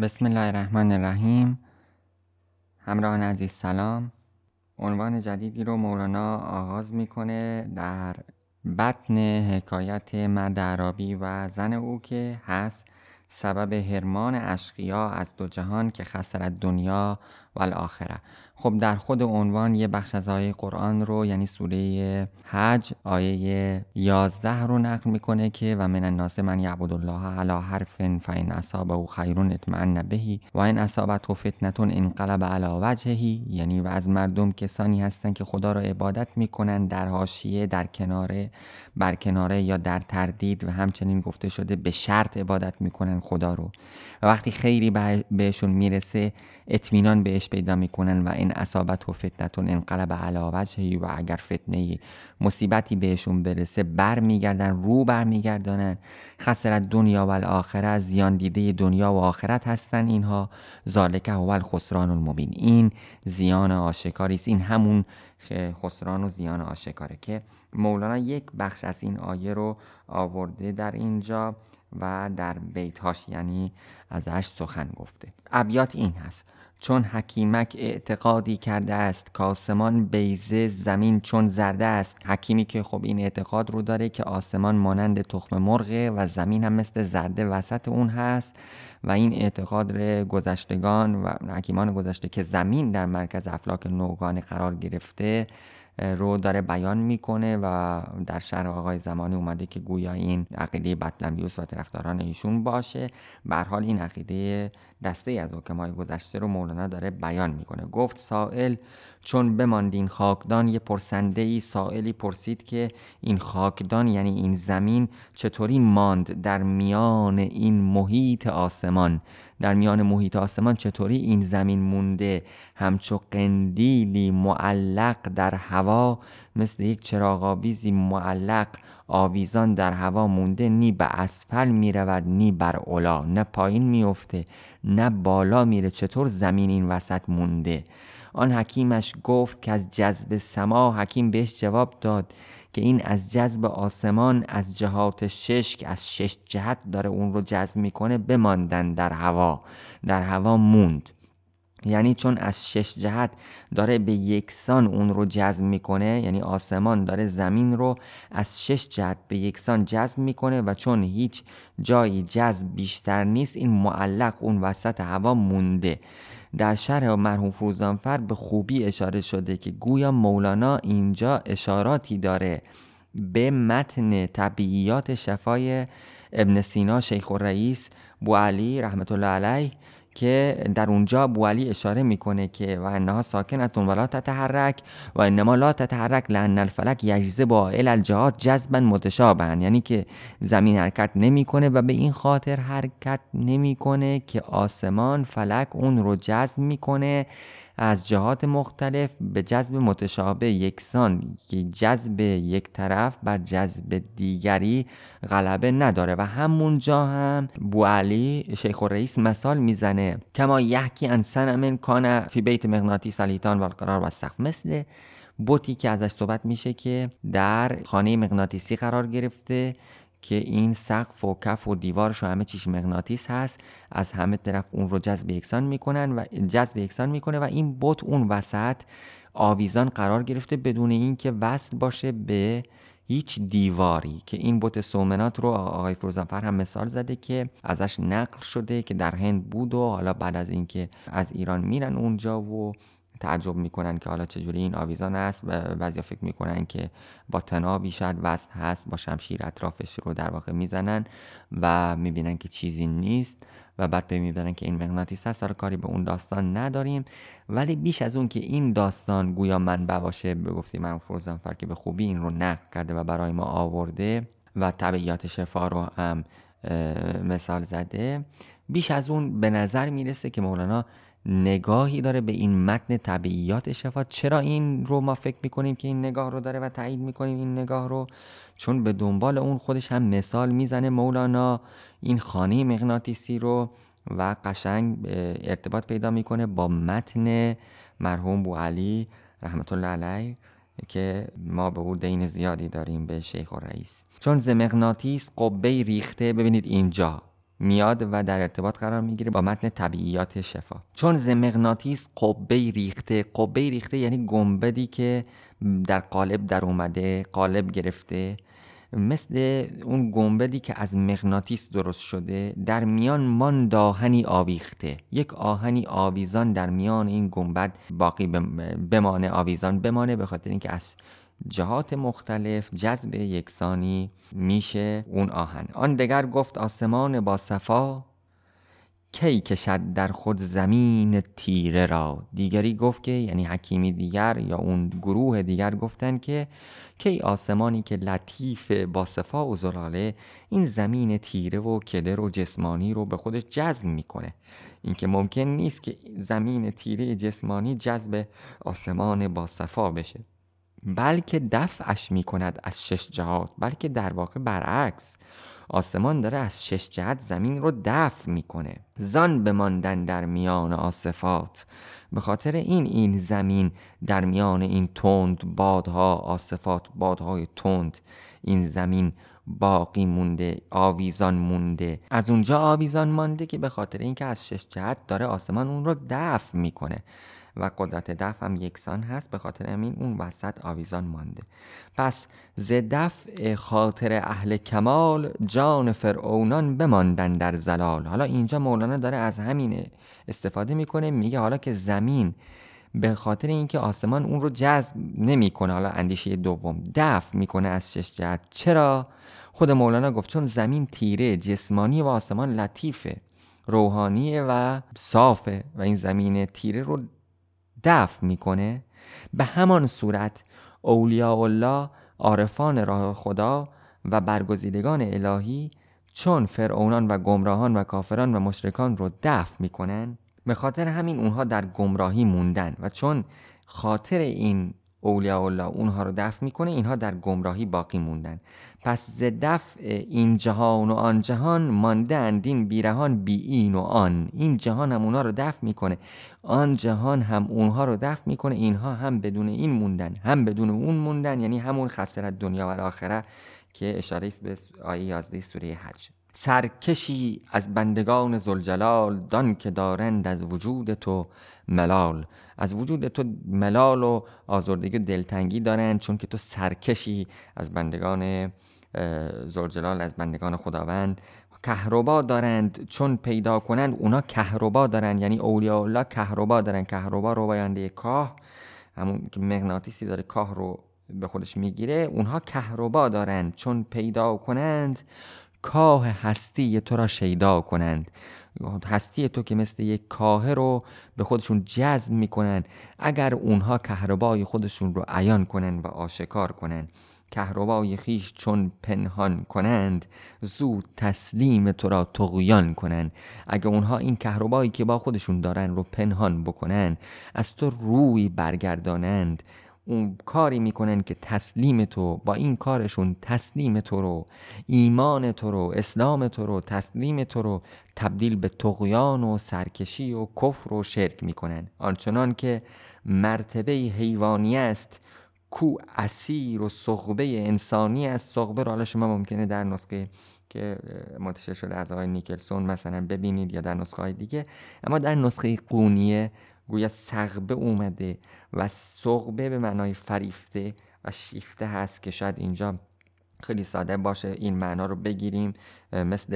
بسم الله الرحمن الرحیم. همراهان عزیز سلام. عنوان جدیدی رو مولانا آغاز می‌کنه در بطن حکایت مرد عربی و زن او که هست سبب هرمان اشقیا از دو جهان که خسرت دنیا و الاخره خب در خود عنوان یه بخش از آیه قرآن رو یعنی سوره حج آیه 11 رو نقل می‌کنه که و من الناس من یعبد الله علی حرف فین اصابه خیر اطمئن بهی و این اصابت و فتنتون انقلب علی وجهی یعنی و از مردم کسانی هستند که خدا رو عبادت می‌کنن در حاشیه در کناره بر کناره یا در تردید و همچنین گفته شده به شرط عبادت می‌کنن خدا رو. و وقتی خیری بهشون می‌رسه اطمینان بهش پیدا می‌کنن و این اصابت و فتنتون انقلب علا وجهی و اگر فتنه مصیبتی بهشون برسه بر میگردن رو بر میگردانن خسرت دنیا و الاخره زیان دیده دنیا و آخرت هستن اینها. ذالک هو الخسران المبین. این زیان آشکاری است. این همون خسران و زیان آشکاره که مولانا یک بخش از این آیه رو آورده در اینجا و در بیتهاش یعنی ازش سخن گفته. ابیات این هست. چون حکیمک اعتقادی کرده است. که آسمان بیزه زمین چون زرده است. حکیمی که خب این اعتقاد رو داره که آسمان مانند تخم مرغه و زمین هم مثل زرده وسط اون هست و این اعتقاد گذشتگان و حکیمان گذشته که زمین در مرکز افلاک نوگان قرار گرفته رو داره بیان می‌کنه و در شهر آقای زمانی اومده که گویا این عقیده بطلمیوس و طرفداران ایشون باشه. به حال این عقیده دسته از حکمای گذشته رو مولانا داره بیان می‌کنه. گفت سائل چون بماندین خاکدان یه پرسنده ای سائلی پرسید که این خاکدان یعنی این زمین چطوری ماند در میان این محیط آسمان؟ در میان محیط آسمان چطوری این زمین مونده؟ همچو قندیلی معلق در هوا مثل یک چراغ آویزی معلق آویزان در هوا مونده نی به اسفل می رود نی بر اولا نه پایین میفته نه بالا میره. چطور زمین این وسط مونده؟ آن حکیمش گفت که از جذب سما حکیم بهش جواب داد که این از جذب آسمان از جهات شش که از شش جهت داره اون رو جذب می‌کنه بماندن در هوا. در هوا موند. یعنی چون از شش جهت داره به یکسان اون رو جذب می‌کنه یعنی آسمان داره زمین رو از شش جهت به یکسان جذب می‌کنه و چون هیچ جایی جذب بیشتر نیست این معلق اون وسط هوا مونده. در شرح مرحوم فروزانفر به خوبی اشاره شده که گویا مولانا اینجا اشاراتی داره به متن طبیعیات شفای ابن سینا شیخ الرئیس بو علی رحمت الله علیه که در اونجا بوالی اشاره می‌کنه که و انها ساکنتون ولا تتحرک و انما لا تتحرک لان الفلک یجزه با ال الجهات جذبا متشابهن یعنی که زمین حرکت نمی‌کنه و به این خاطر حرکت نمی‌کنه که آسمان فلک اون رو جذب می‌کنه. از جهات مختلف به جذب متشابه یکسان که جذب یک طرف بر جذب دیگری غلبه نداره. و همونجا هم بو علی شیخ رئیس مثال می‌زنه. کما یحکی ان سنمن کان فی بیت مغناطیس سلیتان و القرار و سقف مثل بوتی که ازش صحبت میشه که در خانه مغناطیسی قرار گرفته که این سقف و کف و دیوارش و همه چیش مغناطیس هست. از همه طرف اون رو جذب یکسان می‌کنن و جذب یکسان می‌کنه و این بت اون وسط آویزان قرار گرفته بدون اینکه وصل باشه به هیچ دیواری. که این بت سومنات رو آقای فروزانفر هم مثال زده که ازش نقل شده که در هند بود و حالا بعد از اینکه از ایران میرن اونجا و تعجب می‌کنن که حالا چجوری این آویزان است و بعضیا فکر می‌کنن که با تنابی شاید وصل هست با شمشیر اطرافش رو در واقع می‌زنن و می‌بینن که چیزی نیست و بعد به می‌بینن که این مغناطیس هست. حالا کاری به اون داستان نداریم. ولی بیش از اون که این داستان گویا منبع باشه به گفتی من فروزنفر که به خوبی این رو نقل کرده و برای ما آورده و طبعیات شفا رو هم مثال زده بیش از اون به نظر می‌رسه که مولانا نگاهی داره به این متن طبیعیات شفا. چرا این رو ما فکر می‌کنیم که این نگاه رو داره و تایید می‌کنیم این نگاه رو؟ چون به دنبال اون خودش هم مثال می‌زنه مولانا این خانه مغناطیسی رو و قشنگ ارتباط پیدا می‌کنه با متن مرحوم بو علی رحمت الله علیه که ما به او دین زیادی داریم به شیخ و رئیس چون ز مغناطیس قبه ریخته ببینید اینجا. میاد و در ارتباط قرار می‌گیره با متن طبیعیات شفا. چون ز مغناطیس قبه ریخته قبه ریخته یعنی گنبدی که در قالب در اومده قالب گرفته. مثل اون گنبدی که از مغناطیس درست شده در میان مان داهنی آویخته. یک آهنی آویزان در میان این گنبد باقی بمانه آویزان بمانه به خاطر اینکه از جهات مختلف جذب یکسانی میشه اون آهن. آن دگر گفت آسمان با صفا کی کشد در خود زمین تیره را؟ دیگری گفت که یعنی حکیمی دیگر یا اون گروه دیگر گفتن که کی آسمانی که لطیف با صفا و زلاله این زمین تیره و کدر و جسمانی رو به خودش جذب می‌کنه. اینکه ممکن نیست که زمین تیره جسمانی جذب آسمان با صفا بشه. بلکه دفعش می کند از شش جهات بلکه در واقع برعکس. آسمان داره از شش جهت زمین رو دفع می‌کنه. زان بماندن در میان آصفات. به خاطر این این زمین در میان این تند بادها آصفات بادهای تند. این زمین باقی مونده آویزان مونده. از اونجا آویزان مانده که به خاطر اینکه از شش جهت داره آسمان اون رو دفع می‌کنه. و قدرت دفع هم یکسان هست به خاطر همین اون وسط آویزان مانده. پس ز دفع خاطر اهل کمال جان فرعونان بماندن در زلال. حالا اینجا مولانا داره از همین استفاده می‌کنه میگه حالا که زمین به خاطر اینکه آسمان اون رو جذب نمی‌کنه حالا اندیشه دوم دفع می‌کنه از شش جهت. چرا؟ خود مولانا گفت چون زمین تیره جسمانی و آسمان لطیفه روحانیه و صافه و این زمین تیره رو دفع می‌کنه به همان صورت اولیاء الله عارفان راه خدا و برگزیدگان الهی چون فرعونان و گمراهان و کافران و مشرکان رو دفع می‌کنن به خاطر همین اونها در گمراهی موندن و چون خاطر این اولیاء الله اونها رو دفع می‌کنه اینها در گمراهی باقی موندن. پس ز دفع این جهان و آن جهان مانده اندین بیرهان بی این و آن. این جهان هم اونها رو دفع می‌کنه. آن جهان هم اونها رو دفع می‌کنه اینها هم بدون این موندن. هم بدون اون موندن یعنی همون خسرت دنیا و آخره که اشاره است به آیه 11 سوره حج. سرکشی از بندگان زلجلال دان که دارند از وجود تو ملال. از وجود تو ملال و آزردگی و دلتنگی دارند چون که تو سرکشی از بندگان زلجلال از بندگان خداوند. کهربا دارند چون پیدا کنند اونا کهربا دارند یعنی اولیاء الله کهربا دارند. کهربا رو باینده کاه همون که مغناطیسی داره کاه رو به خودش می‌گیره اونها کهربا دارند. چون پیدا کنند کاه هستی تو را شیدا کنند. هستی تو که مثل یک کاه رو به خودشون جذب می‌کنن اگر اونها کهربای خودشون رو عیان کنند و آشکار کنند. کهربای خیش چون پنهان کنند زود تسلیم تو را تغیان کنند. اگر اونها این کهربایی که با خودشون دارن رو پنهان بکنن از تو روی برگردانند. اون کاری می‌کنن که تسلیم تو با این کارشون تسلیم تو رو ایمان تو رو اسلام تو رو تسلیم تو رو تبدیل به تقیان و سرکشی و کفر و شرک می‌کنن. آنچنان که مرتبه حیوانی است کو اسیر و صغبه انسانی است. صغبه رو حالا شما ممکنه در نسخه که منتشر شده از آقای نیکلسون مثلا ببینید یا در نسخه های دیگه. اما در نسخه قونیه گویا سغبه اومده و سغبه به معنای فریفته و شیفته هست که شاید اینجا خیلی ساده باشه این معنا رو بگیریم. مثل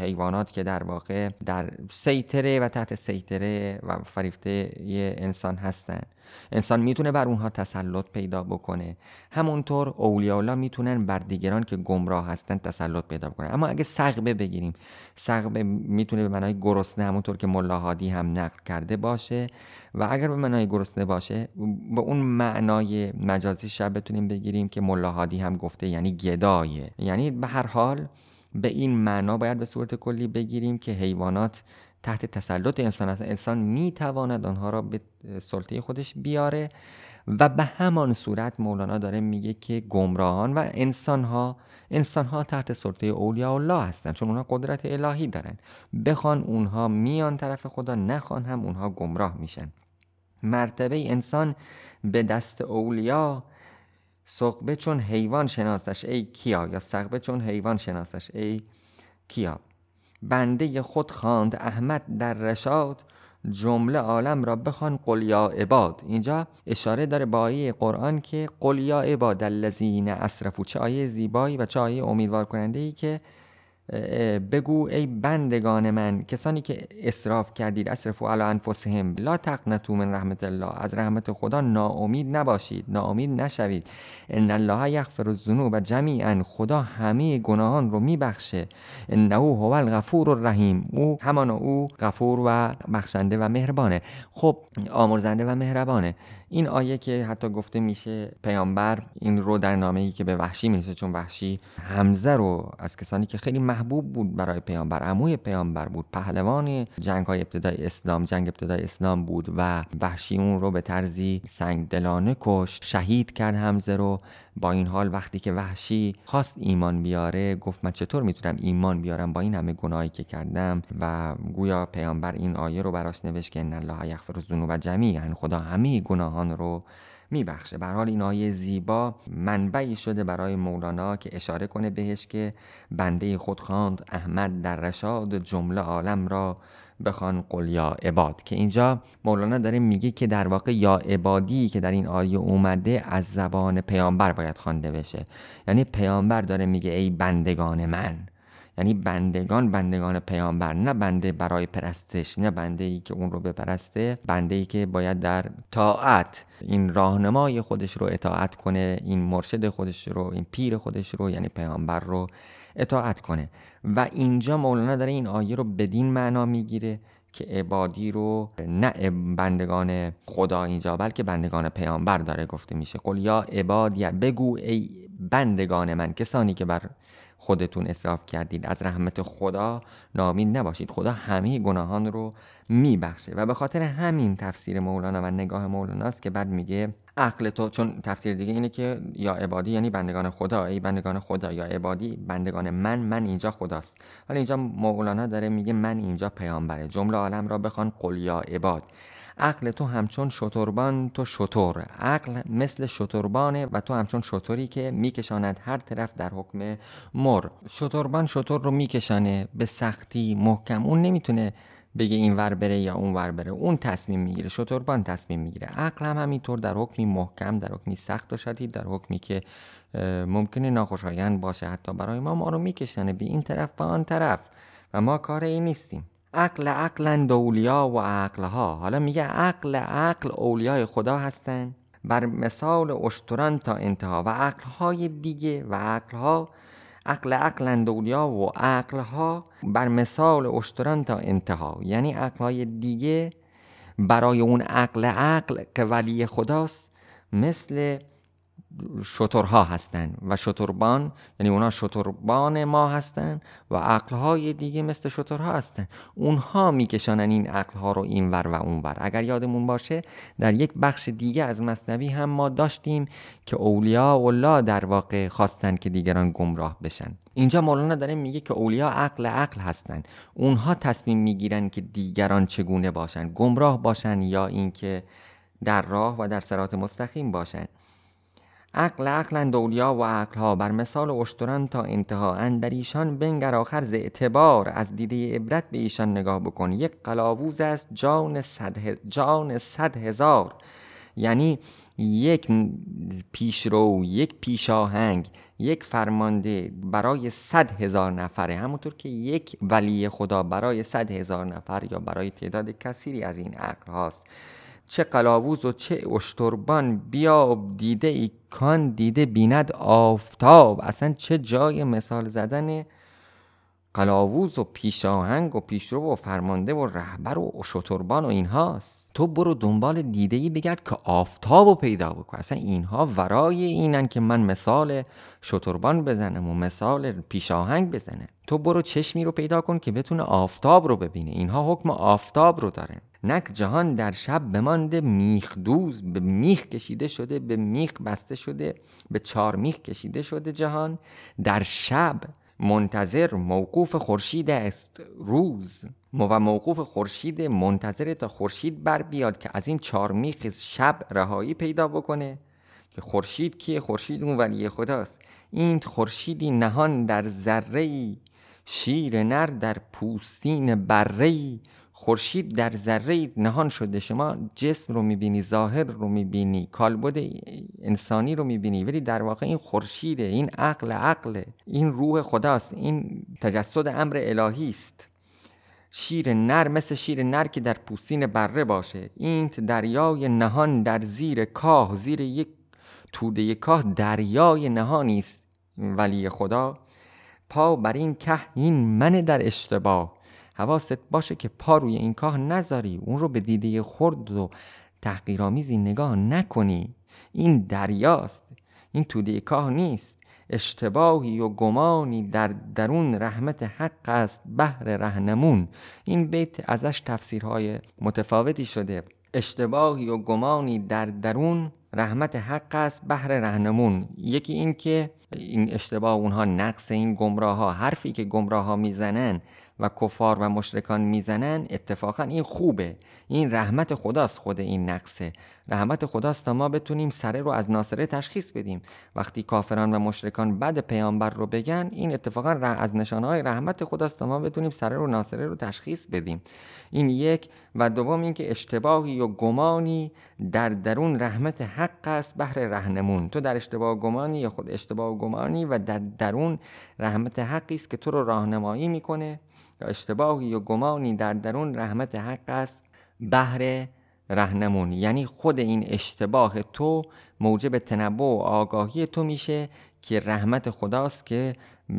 حیوانات که در واقع در سیطره و تحت سیطره و فریفته انسان هستند انسان می‌تونه بر اونها تسلط پیدا بکنه. همونطور اولیاء الله می‌تونن بر دیگران که گمراه هستن تسلط پیدا بکنن. اما اگه سغبه بگیریم سغبه می‌تونه به معنای گرسنه همونطور که ملاحادی هم نقل کرده باشه. و اگر به معنای گرسنه باشه به اون معنای مجازی شب بتونیم بگیریم که ملاحادی هم گفته یعنی گدایه یعنی به هر حال به این معنا باید به صورت کلی بگیریم که حیوانات تحت تسلط انسان هست انسان می‌تواند آنها را به سلطه خودش بیاره و به همان صورت مولانا داره میگه که گمراهان و انسانها انسانها تحت سلطه اولیاء الله هستند. چون اونها قدرت الهی دارن بخوان اونها میان طرف خدا نخوان هم اونها گمراه میشن. مرتبه انسان به دست اولیا سقبه چون حیوان شناسش ای کیا؟ یا سقبه چون حیوان شناسش ای کیا؟ بنده خود خواند احمد در رشاد جمله عالم را بخوان قل یا عباد. اینجا اشاره داره با آیه قرآن که قل یا عباد الذین اسرفو چه آیه زیبایی و چه آیه امیدوار کننده ای که بگو ای بندگان من کسانی که اسراف کردید اسرفو علی انفسهم لا تقنطوا من رحمت الله از رحمت خدا ناامید نباشید ناامید نشوید. ان الله یغفر الذنوب جمیعا خدا همه گناهان رو میبخشه. انه هو الغفور الرحیم. او همان او غفور و بخشنده و مهربانه. خب آمرزنده و مهربانه. این آیه که حتی گفته میشه پیامبر این رو در نامه ای که به وحشی می‌رسه چون وحشی حمزه رو از کسانی که خیلی محبوب بود برای پیامبر عموی پیامبر بود پهلوان جنگ های ابتدای اسلام جنگ ابتدای اسلام بود و وحشی اون رو به طرزی سنگ دلانه کشت شهید کرد حمزه رو. با این حال وقتی که وحشی خواست ایمان بیاره گفت من چطور می‌تونم ایمان بیارم با این همه گناهی که کردم؟ و گویا پیامبر این آیه رو براش نوشت که ان الله یغفر الذنوب جمیعا خدا همه گناهان رو میبخشه. به حال این آیه زیبا منبعی شده برای مولانا که اشاره کنه بهش که بنده خود خواند احمد در رشاد جمله عالم را بخوان قل یا عباد. که اینجا مولانا داره میگه که در واقع یا عبادی که در این آیه اومده از زبان پیامبر باید خوانده بشه. یعنی پیامبر داره میگه ای بندگان من. یعنی بندگان بندگان پیامبر نه بنده برای پرستش نه بنده ای که اون رو بپرسته بنده ای که باید در طاعت این راهنمای خودش رو اطاعت کنه این مرشد خودش رو این پیر خودش رو یعنی پیامبر رو اطاعت کنه. و اینجا مولانا داره این آیه رو بدین معنا می‌گیره که عبادی رو نه بندگان خدا اینجا بلکه بندگان پیامبر داره گفته میشه. قل یا عبادی بگو ای بندگان من کسانی که بر خودتون اصراف کردید از رحمت خدا نامید نباشید. خدا همه گناهان رو میبخشه. و به خاطر همین تفسیر مولانا و نگاه مولانا است که بعد میگه عقل تو چون تفسیر دیگه اینه که یا عبادی یعنی بندگان خدا. ای بندگان خدا یا عبادی بندگان من من اینجا خداست. حالا اینجا مولانا داره میگه من اینجا پیامبره. جمله عالم را بخوان قل یا عباد. عقل تو همچون شتربان تو شطور عقل مثل شتربانه و تو همچون شطوری که میکشاند هر طرف در حکم مر. شتربان شطور رو میکشانه به سختی محکم. اون نمی‌تونه بگه این ور بره یا اون ور بره. اون تصمیم می‌گیره. شتربان تصمیم می‌گیره. عقل هم همینطور در حکمی محکم در حکمی سخت و شدید در حکمی که ممکنه ناخوشایند باشه. حتی برای ما ما رو میکشنه به این طرف به آن طرف. و ما کار این نیستیم. عقل عقلند اولیا و عقلها. حالا میگه عقل عقل اولیای خدا هستن. بر مثال اشتران تا انتها. و عقلهای دیگه و عقلها عقل عقلند اولیا و عقلها بر مثال اشتران تا انتها. یعنی عقلهای دیگه برای اون عقل عقل که ولی خداست مثل شترها هستند و شتربان یعنی اونا شتربان ما هستند و عقلهای دیگه مثل شترها هستند اونها میکشانن این عقلها رو اینور و اونور اگر یادمون باشه در یک بخش دیگه از مصنوی هم ما داشتیم که اولیا الله در واقع خواستن که دیگران گمراه بشن. اینجا مولانا داره میگه که اولیا عقل عقل هستن. اونها تصمیم می‌گیرن که دیگران چگونه باشن گمراه باشن یا اینکه در راه و در سرات مستقیم باشن. عقل عقلند اولیا و عقلها بر مثال اشتران تا انتها اندر ایشان بنگر آخر ز اعتبار از دیده عبرت به ایشان نگاه بکن. یک قلاووز است جان صد, جان صد هزار. یعنی یک پیشرو یک پیشاهنگ یک فرمانده برای صد هزار نفره. همونطور که یک ولی خدا برای صد هزار نفر یا برای تعداد کثیری از این عقل هاست. چه قلاووز و چه اشتربان بیا دیده ای کان دیده بیند آفتاب. اصلا چه جای مثال زدن قلاووز و پیشاهنگ و پیشرو و فرمانده و رهبر و شتربان و اینهاست. تو برو دنبال دیده ای بگرد که آفتاب رو پیدا بکن. اصلا اینها ورای اینن که من مثال شتربان بزنم و مثال پیشاهنگ بزنم. تو برو چشمی رو پیدا کن که بتونه آفتاب رو ببینه. اینها حکم آفتاب رو دارن نک جهان در شب بمانده میخ دوز به میخ کشیده شده به میخ بسته شده به چار میخ کشیده شده جهان. در شب منتظر موقوف خورشید است روز. و موقوف خورشید منتظر تا خورشید بر بیاد که از این چار میخ شب رهایی پیدا بکنه. که خورشید کیه؟ خورشید اون ولی خداست. این خورشیدی نهان در ذره شیر نر در پوستین بره خورشید در ذره نهان شده. شما جسم رو می‌بینی ظاهر رو می‌بینی کالبد انسانی رو می‌بینی ولی در واقع این خورشیده این عقل عقل این روح خداست این تجسد امر الهی است. شیر نر مثل شیر نر که در پوستین بره باشه. این دریای نهان در زیر کاه زیر یک توده کاه دریای نهانی است. ولی خدا پا بر این که این من در اشتباه. حواست باشه که پا روی این کاه نذاری اون رو به دیده خرد و تحقیرآمیزی نگاه نکنی. این دریاست. این توده کاه نیست. اشتباهی و گمانی در درون رحمت حق است بهر رهنمون. این بیت ازش تفسیرهای متفاوتی شده. اشتباهی و گمانی در درون رحمت حق است بهر رهنمون. یکی این که این اشتباه اونها نقص این گمراه ها حرفی که گمراه ها می‌زنن و کفار و مشرکان می‌زنن اتفاقا این خوبه. این رحمت خداست خود این نقصه. رحمت خداست تا ما بتونیم سره رو از ناصره تشخیص بدیم. وقتی کافران و مشرکان بد پیامبر رو بگن این اتفاقا از نشانه های رحمت خداست تا ما بتونیم سره رو ناصره رو تشخیص بدیم. این یک و دوم اینکه اشتباهی و گمانی در درون رحمت حق است بهر رهنمون. تو در اشتباه و گمانی یا خود اشتباه و گمانی و در درون رحمت حقی است که تو رو راهنمایی می‌کنه. یا اشتباهی یا گمانی در درون رحمت حق است بهر رهنمون. یعنی خود این اشتباه تو موجب تنبه و آگاهی تو میشه که رحمت خداست که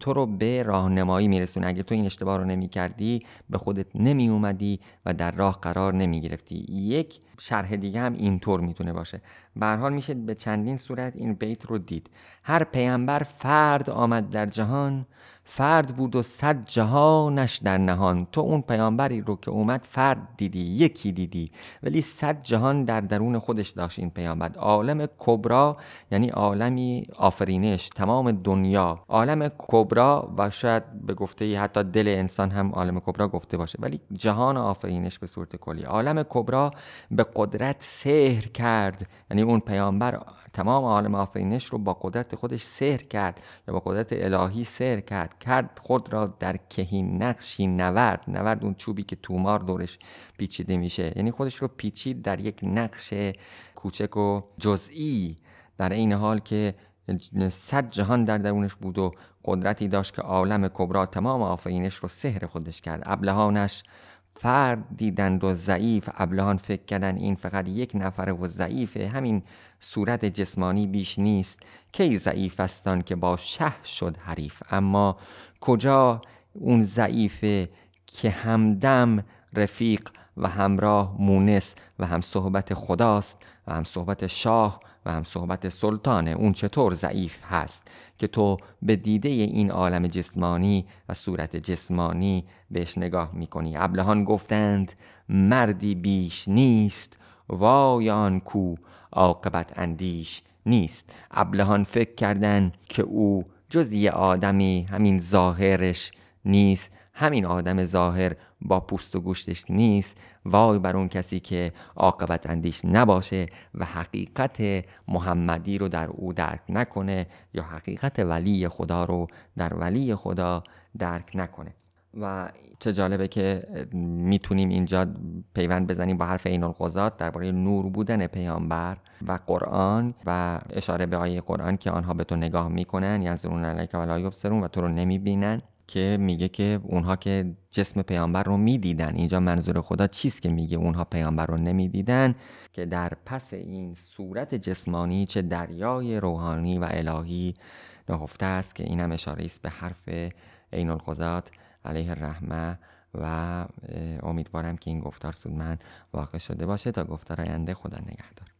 تو رو به راهنمایی میرسونه. اگه تو این اشتباه رو نمی کردی به خودت نمی اومدی و در راه قرار نمی گرفتی یک شرح دیگه هم اینطور می‌تونه باشه. به حال میشه به چندین صورت این بیت رو دید. هر پیامبر فرد آمد در جهان فرد بود و صد جهانش در نهان. تو اون پیامبری رو که اومد فرد دیدی یکی دیدی. ولی صد جهان در درون خودش داشت این پیامبر. عالم کبرا یعنی عالمی آفرینش تمام دنیا. عالم کبرا و شاید به گفته حتی دل انسان هم عالم کبرا گفته باشه. ولی جهان آفرینش به صورت کلی. عالم کبرا به قدرت سحر کرد. یعنی اون پیامبر تمام عالم آفرینش رو با قدرت خودش سحر کرد یا با قدرت الهی سحر کرد. کرد خود را در کهین نقشی نورد. نورد اون چوبی که تومار دورش پیچیده میشه. یعنی خودش رو پیچید در یک نقش کوچک و جزئی. در این حال که صد جهان در درونش بود و قدرتی داشت که عالم کبرا تمام آفرینش رو سحر خودش کرد. ابلهانش فرد دیدند و ضعیف ابلهان فکر کردن این فقط یک نفر و ضعیفه همین صورت جسمانی بیش نیست. کی ضعیف استان که با شه شد حریف؟ اما کجا اون ضعیفه که همدم رفیق و همراه مونس و هم صحبت خداست و هم صحبت شاه و هم صحبت سلطانه اون چطور ضعیف هست که تو به دیده این عالم جسمانی و صورت جسمانی بهش نگاه می‌کنی. ابلهان گفتند مردی بیش نیست وای آن کو عاقبت اندیش نیست. ابلهان فکر کردن که او جز یه آدمی همین ظاهرش نیست همین آدم ظاهر با پوست و گوشتش نیست. وای بر اون کسی که عاقبت اندیش نباشه و حقیقت محمدی رو در او درک نکنه یا حقیقت ولی خدا رو در ولی خدا درک نکنه. و چه جالبه که می‌تونیم اینجا پیوند بزنیم با حرف این القضات درباره نور بودن پیامبر و قرآن و اشاره به آیه قرآن که آنها به تو نگاه می‌کنن. یزرون علیک و لا یبصرون و تو رو نمی‌بینن. که میگه که اونها که جسم پیامبر رو می‌دیدن اینجا منظور خدا چیست که میگه اونها پیامبر رو نمی‌دیدن؟ که در پس این صورت جسمانی چه دریای روحانی و الهی نهفته است که اینم اشاره است به حرف عین القضات علیه الرحمه و امیدوارم که این گفتار سودمند واقع شده باشه تا گفتار آینده خدا نگهدار.